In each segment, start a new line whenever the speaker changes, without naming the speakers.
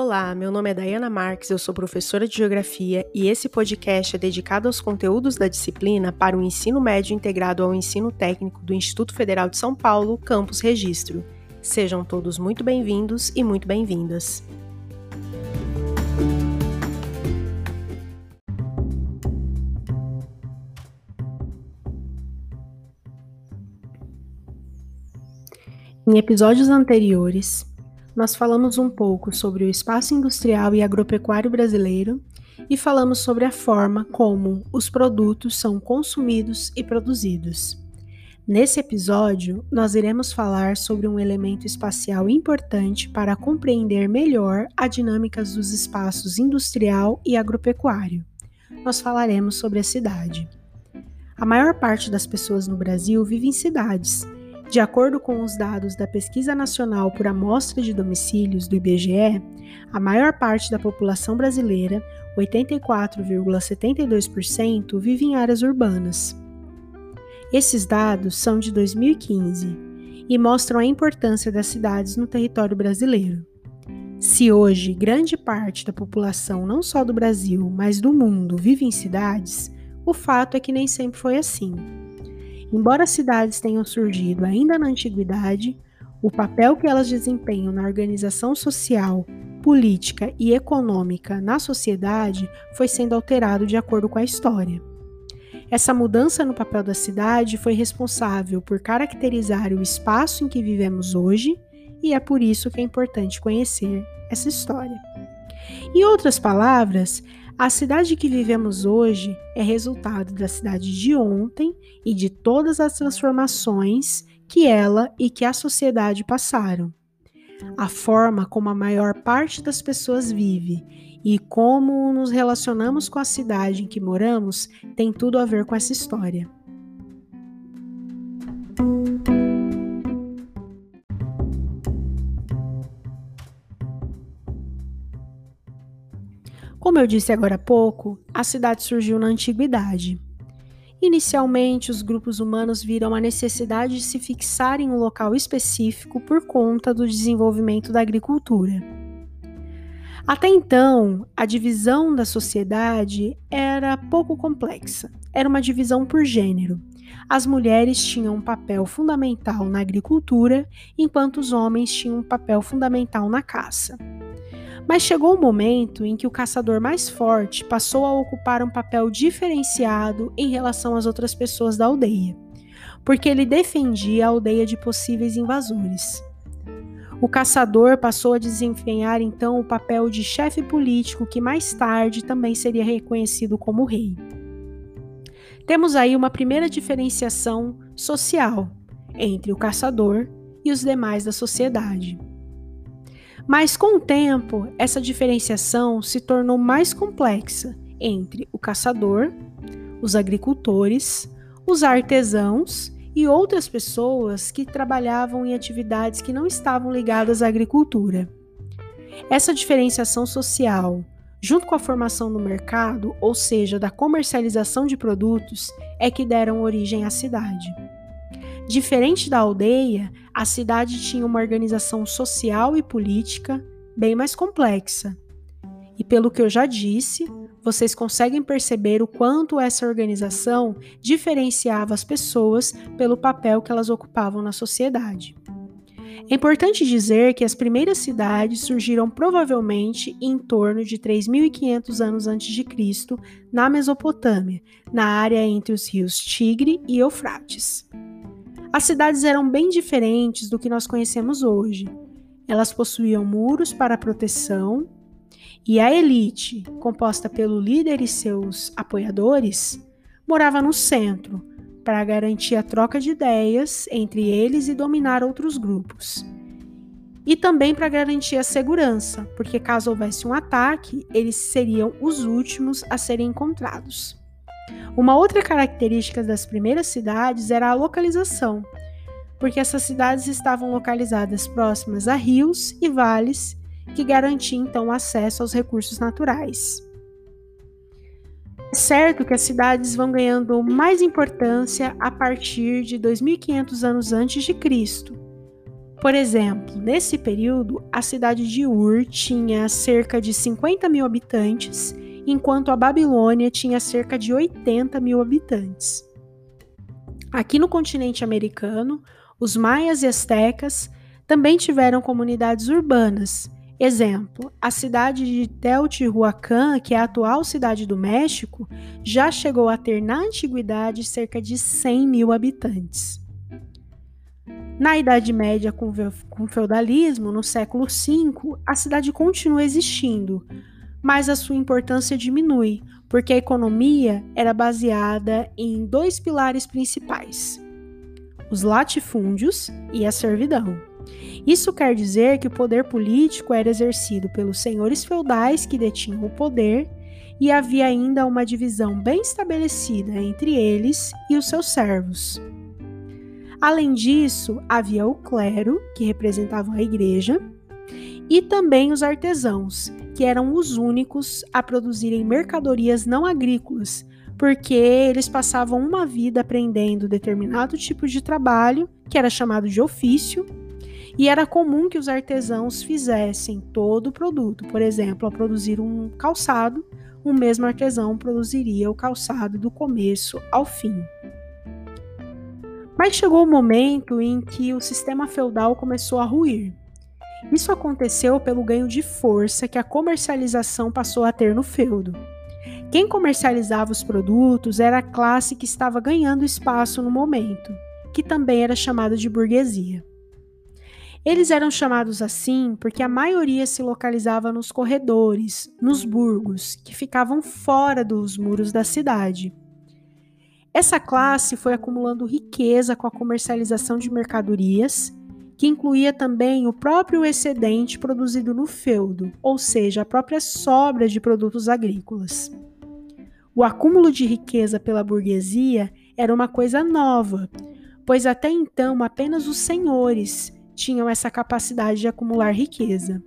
Olá, meu nome é Dayana Marques, eu sou professora de Geografia e esse podcast é dedicado aos conteúdos da disciplina para o ensino médio integrado ao ensino técnico do Instituto Federal de São Paulo, Campus Registro. Sejam todos muito bem-vindos e muito bem-vindas. Em episódios anteriores, nós falamos um pouco sobre o espaço industrial e agropecuário brasileiro e falamos sobre a forma como os produtos são consumidos e produzidos. Nesse episódio, nós iremos falar sobre um elemento espacial importante para compreender melhor a dinâmica dos espaços industrial e agropecuário. Nós falaremos sobre a cidade. A maior parte das pessoas no Brasil vive em cidades de acordo com os dados da Pesquisa Nacional por Amostra de Domicílios do IBGE, a maior parte da população brasileira, 84,72%, vive em áreas urbanas. Esses dados são de 2015 e mostram a importância das cidades no território brasileiro. Se hoje grande parte da população, não só do Brasil, mas do mundo, vive em cidades, o fato é que nem sempre foi assim. Embora as cidades tenham surgido ainda na antiguidade, o papel que elas desempenham na organização social, política e econômica na sociedade foi sendo alterado de acordo com a história. Essa mudança no papel da cidade foi responsável por caracterizar o espaço em que vivemos hoje, e é por isso que é importante conhecer essa história. Em outras palavras, a cidade que vivemos hoje é resultado da cidade de ontem e de todas as transformações que ela e que a sociedade passaram. A forma como a maior parte das pessoas vive e como nos relacionamos com a cidade em que moramos tem tudo a ver com essa história. Como eu disse agora há pouco, a cidade surgiu na antiguidade. Inicialmente, os grupos humanos viram a necessidade de se fixar em um local específico por conta do desenvolvimento da agricultura. Até então, a divisão da sociedade era pouco complexa. Era uma divisão por gênero. As mulheres tinham um papel fundamental na agricultura, enquanto os homens tinham um papel fundamental na caça. Mas chegou um momento em que o caçador mais forte passou a ocupar um papel diferenciado em relação às outras pessoas da aldeia, porque ele defendia a aldeia de possíveis invasores. O caçador passou a desempenhar então o papel de chefe político que mais tarde também seria reconhecido como rei. Temos aí uma primeira diferenciação social entre o caçador e os demais da sociedade. Mas com o tempo, essa diferenciação se tornou mais complexa entre o caçador, os agricultores, os artesãos e outras pessoas que trabalhavam em atividades que não estavam ligadas à agricultura. Essa diferenciação social, junto com a formação no mercado, ou seja, da comercialização de produtos, é que deram origem à cidade. Diferente da aldeia, a cidade tinha uma organização social e política bem mais complexa. E pelo que eu já disse, vocês conseguem perceber o quanto essa organização diferenciava as pessoas pelo papel que elas ocupavam na sociedade. É importante dizer que as primeiras cidades surgiram provavelmente em torno de 3.500 anos antes de Cristo, na Mesopotâmia, na área entre os rios Tigre e Eufrates. As cidades eram bem diferentes do que nós conhecemos hoje. Elas possuíam muros para proteção e a elite, composta pelo líder e seus apoiadores, morava no centro para garantir a troca de ideias entre eles e dominar outros grupos. E também para garantir a segurança, porque caso houvesse um ataque, eles seriam os últimos a serem encontrados. Uma outra característica das primeiras cidades era a localização, porque essas cidades estavam localizadas próximas a rios e vales que garantiam então acesso aos recursos naturais. É certo que as cidades vão ganhando mais importância a partir de 2500 anos antes de Cristo, Por exemplo, nesse período, a cidade de Ur tinha cerca de 50 mil habitantes, enquanto a Babilônia tinha cerca de 80 mil habitantes. Aqui no continente americano, os maias e astecas também tiveram comunidades urbanas. Exemplo, a cidade de Teotihuacan, que é a atual cidade do México, já chegou a ter na antiguidade cerca de 100 mil habitantes. Na Idade Média, com feudalismo, no século V, a cidade continua existindo, mas a sua importância diminui, porque a economia era baseada em dois pilares principais: os latifúndios e a servidão. Isso quer dizer que o poder político era exercido pelos senhores feudais que detinham o poder e havia ainda uma divisão bem estabelecida entre eles e os seus servos. Além disso, havia o clero, que representava a igreja, e também os artesãos, que eram os únicos a produzirem mercadorias não agrícolas, porque eles passavam uma vida aprendendo determinado tipo de trabalho, que era chamado de ofício, e era comum que os artesãos fizessem todo o produto. Por exemplo, ao produzir um calçado, o mesmo artesão produziria o calçado do começo ao fim. Mas chegou o momento em que o sistema feudal começou a ruir. Isso aconteceu pelo ganho de força que a comercialização passou a ter no feudo. Quem comercializava os produtos era a classe que estava ganhando espaço no momento, que também era chamada de burguesia. Eles eram chamados assim porque a maioria se localizava nos corredores, nos burgos, que ficavam fora dos muros da cidade. Essa classe foi acumulando riqueza com a comercialização de mercadorias que incluía também o próprio excedente produzido no feudo, ou seja, a própria sobra de produtos agrícolas. O acúmulo de riqueza pela burguesia era uma coisa nova, pois até então apenas os senhores tinham essa capacidade de acumular riqueza.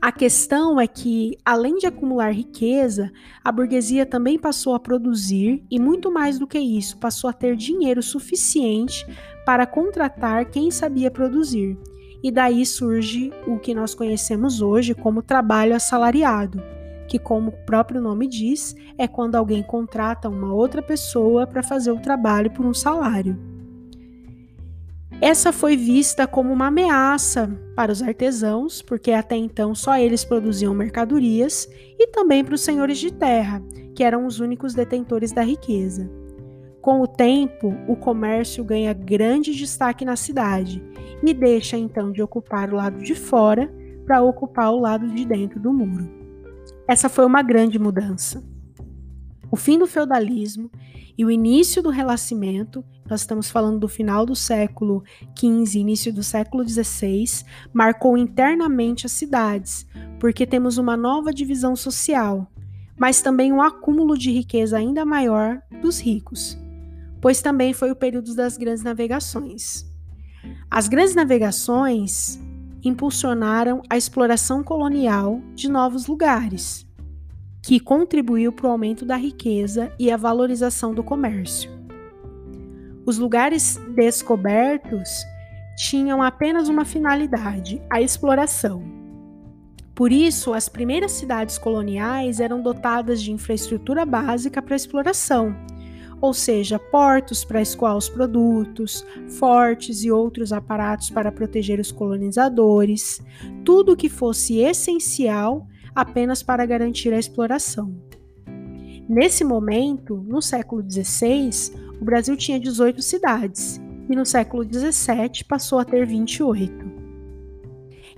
A questão é que, além de acumular riqueza, a burguesia também passou a produzir e, muito mais do que isso, passou a ter dinheiro suficiente para contratar quem sabia produzir. E daí surge o que nós conhecemos hoje como trabalho assalariado, que, como o próprio nome diz, é quando alguém contrata uma outra pessoa para fazer o trabalho por um salário. Essa foi vista como uma ameaça para os artesãos, porque até então só eles produziam mercadorias, e também para os senhores de terra, que eram os únicos detentores da riqueza. Com o tempo, o comércio ganha grande destaque na cidade e deixa então de ocupar o lado de fora para ocupar o lado de dentro do muro. Essa foi uma grande mudança. O fim do feudalismo e o início do renascimento, nós estamos falando do final do século XV, início do século XVI, marcou internamente as cidades, porque temos uma nova divisão social, mas também um acúmulo de riqueza ainda maior dos ricos pois também foi o período das grandes navegações. As grandes navegações impulsionaram a exploração colonial de novos lugares, que contribuiu para o aumento da riqueza e a valorização do comércio. Os lugares descobertos tinham apenas uma finalidade, a exploração. Por isso, as primeiras cidades coloniais eram dotadas de infraestrutura básica para exploração, ou seja, portos para escoar os produtos, fortes e outros aparatos para proteger os colonizadores, tudo que fosse essencial apenas para garantir a exploração. Nesse momento, no século XVI, o Brasil tinha 18 cidades e no século XVII passou a ter 28.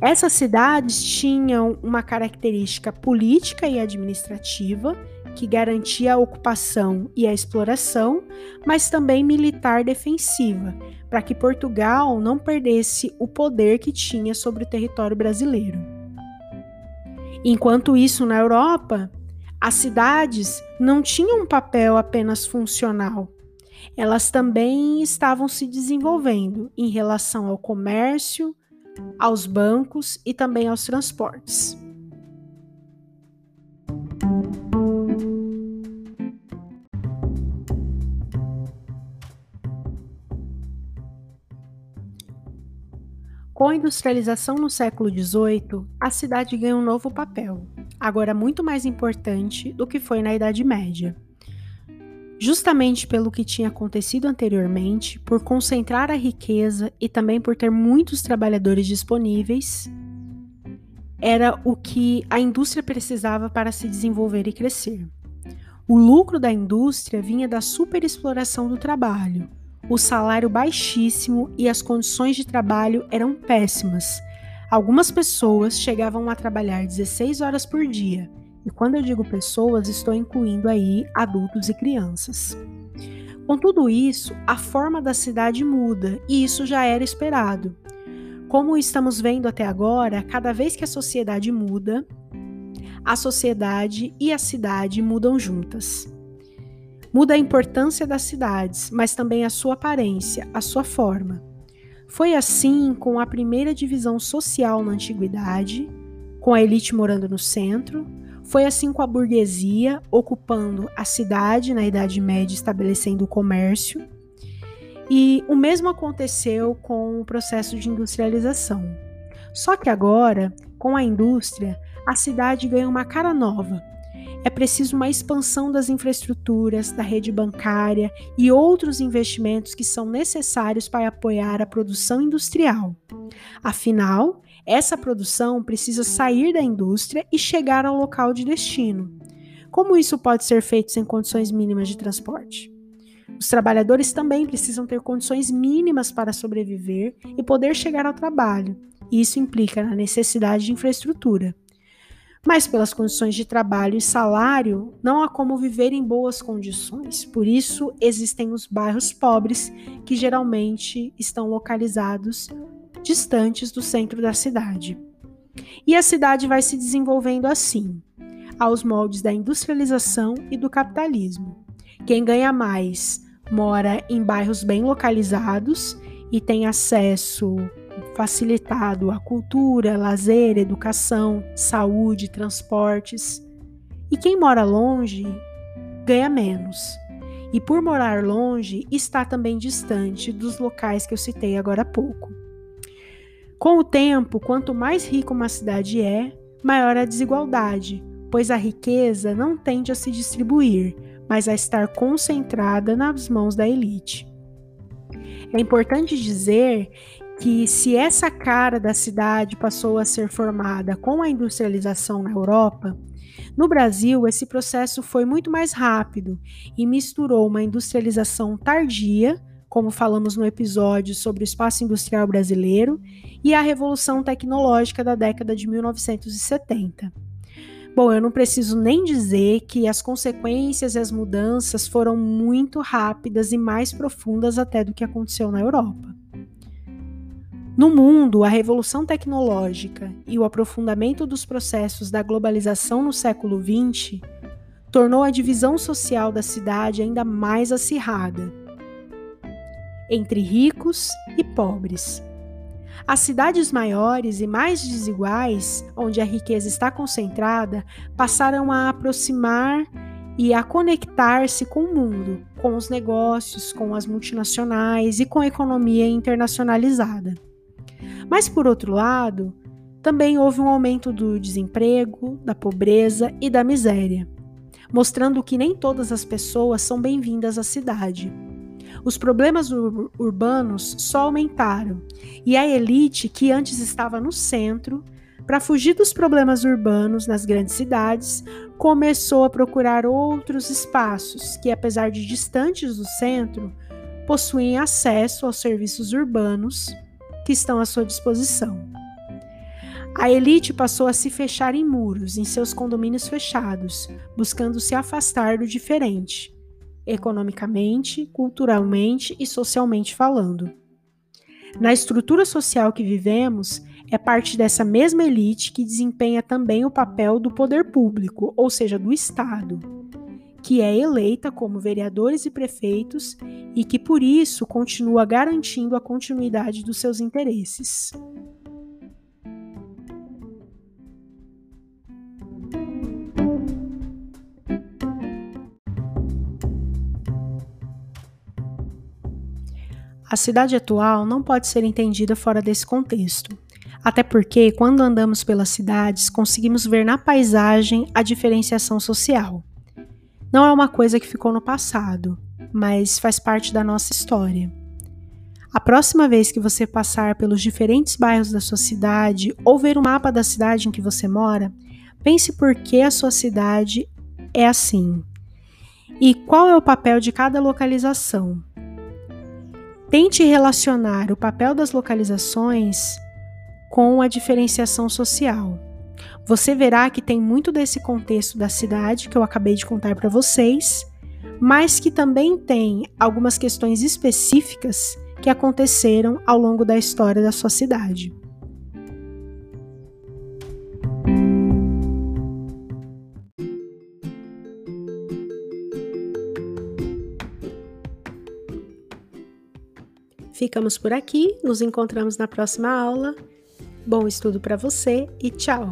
Essas cidades tinham uma característica política e administrativa que garantia a ocupação e a exploração, mas também militar defensiva, para que Portugal não perdesse o poder que tinha sobre o território brasileiro. Enquanto isso, na Europa, as cidades não tinham um papel apenas funcional. Elas também estavam se desenvolvendo em relação ao comércio, aos bancos e também aos transportes. Com a industrialização no século XVIII, a cidade ganha um novo papel, agora muito mais importante do que foi na Idade Média. Justamente pelo que tinha acontecido anteriormente, por concentrar a riqueza e também por ter muitos trabalhadores disponíveis, era o que a indústria precisava para se desenvolver e crescer. O lucro da indústria vinha da superexploração do trabalho, o salário baixíssimo e as condições de trabalho eram péssimas. Algumas pessoas chegavam a trabalhar 16 horas por dia, e quando eu digo pessoas, estou incluindo aí adultos e crianças. Com tudo isso, a forma da cidade muda, e isso já era esperado. Como estamos vendo até agora, cada vez que a sociedade muda, a sociedade e a cidade mudam juntas. Muda a importância das cidades, mas também a sua aparência, a sua forma. Foi assim com a primeira divisão social na antiguidade, com a elite morando no centro, foi assim com a burguesia ocupando a cidade na Idade Média, estabelecendo o comércio. E o mesmo aconteceu com o processo de industrialização. Só que agora, com a indústria, a cidade ganha uma cara nova, é preciso uma expansão das infraestruturas, da rede bancária e outros investimentos que são necessários para apoiar a produção industrial. Afinal, essa produção precisa sair da indústria e chegar ao local de destino. Como isso pode ser feito sem condições mínimas de transporte? Os trabalhadores também precisam ter condições mínimas para sobreviver e poder chegar ao trabalho. Isso implica na necessidade de infraestrutura mas pelas condições de trabalho e salário, não há como viver em boas condições. Por isso, existem os bairros pobres, que geralmente estão localizados distantes do centro da cidade. E a cidade vai se desenvolvendo assim, aos moldes da industrialização e do capitalismo. Quem ganha mais mora em bairros bem localizados e tem acesso facilitado a cultura, lazer, educação, saúde, transportes. E quem mora longe ganha menos. E por morar longe, está também distante dos locais que eu citei agora há pouco. Com o tempo, quanto mais rica uma cidade é, maior a desigualdade, pois a riqueza não tende a se distribuir, mas a estar concentrada nas mãos da elite. É importante dizer que se essa cara da cidade passou a ser formada com a industrialização na Europa, no Brasil esse processo foi muito mais rápido e misturou uma industrialização tardia, como falamos no episódio sobre o espaço industrial brasileiro, e a revolução tecnológica da década de 1970. Bom, eu não preciso nem dizer que as consequências e as mudanças foram muito rápidas e mais profundas até do que aconteceu na Europa. No mundo, a revolução tecnológica e o aprofundamento dos processos da globalização no século XX tornou a divisão social da cidade ainda mais acirrada entre ricos e pobres. As cidades maiores e mais desiguais, onde a riqueza está concentrada, passaram a aproximar e a conectar-se com o mundo, com os negócios, com as multinacionais e com a economia internacionalizada. Mas, por outro lado, também houve um aumento do desemprego, da pobreza e da miséria, mostrando que nem todas as pessoas são bem-vindas à cidade. Os problemas ur urbanos só aumentaram e a elite, que antes estava no centro, para fugir dos problemas urbanos nas grandes cidades, começou a procurar outros espaços que, apesar de distantes do centro, possuem acesso aos serviços urbanos que estão à sua disposição. A elite passou a se fechar em muros, em seus condomínios fechados, buscando se afastar do diferente, economicamente, culturalmente e socialmente falando. Na estrutura social que vivemos, é parte dessa mesma elite que desempenha também o papel do poder público, ou seja, do Estado, que é eleita como vereadores e prefeitos e que por isso continua garantindo a continuidade dos seus interesses. A cidade atual não pode ser entendida fora desse contexto. Até porque, quando andamos pelas cidades, conseguimos ver na paisagem a diferenciação social. Não é uma coisa que ficou no passado, mas faz parte da nossa história. A próxima vez que você passar pelos diferentes bairros da sua cidade ou ver o mapa da cidade em que você mora, pense por que a sua cidade é assim e qual é o papel de cada localização. Tente relacionar o papel das localizações com a diferenciação social. Você verá que tem muito desse contexto da cidade que eu acabei de contar para vocês, mas que também tem algumas questões específicas que aconteceram ao longo da história da sua cidade. Ficamos por aqui, nos encontramos na próxima aula. Bom estudo para você e tchau!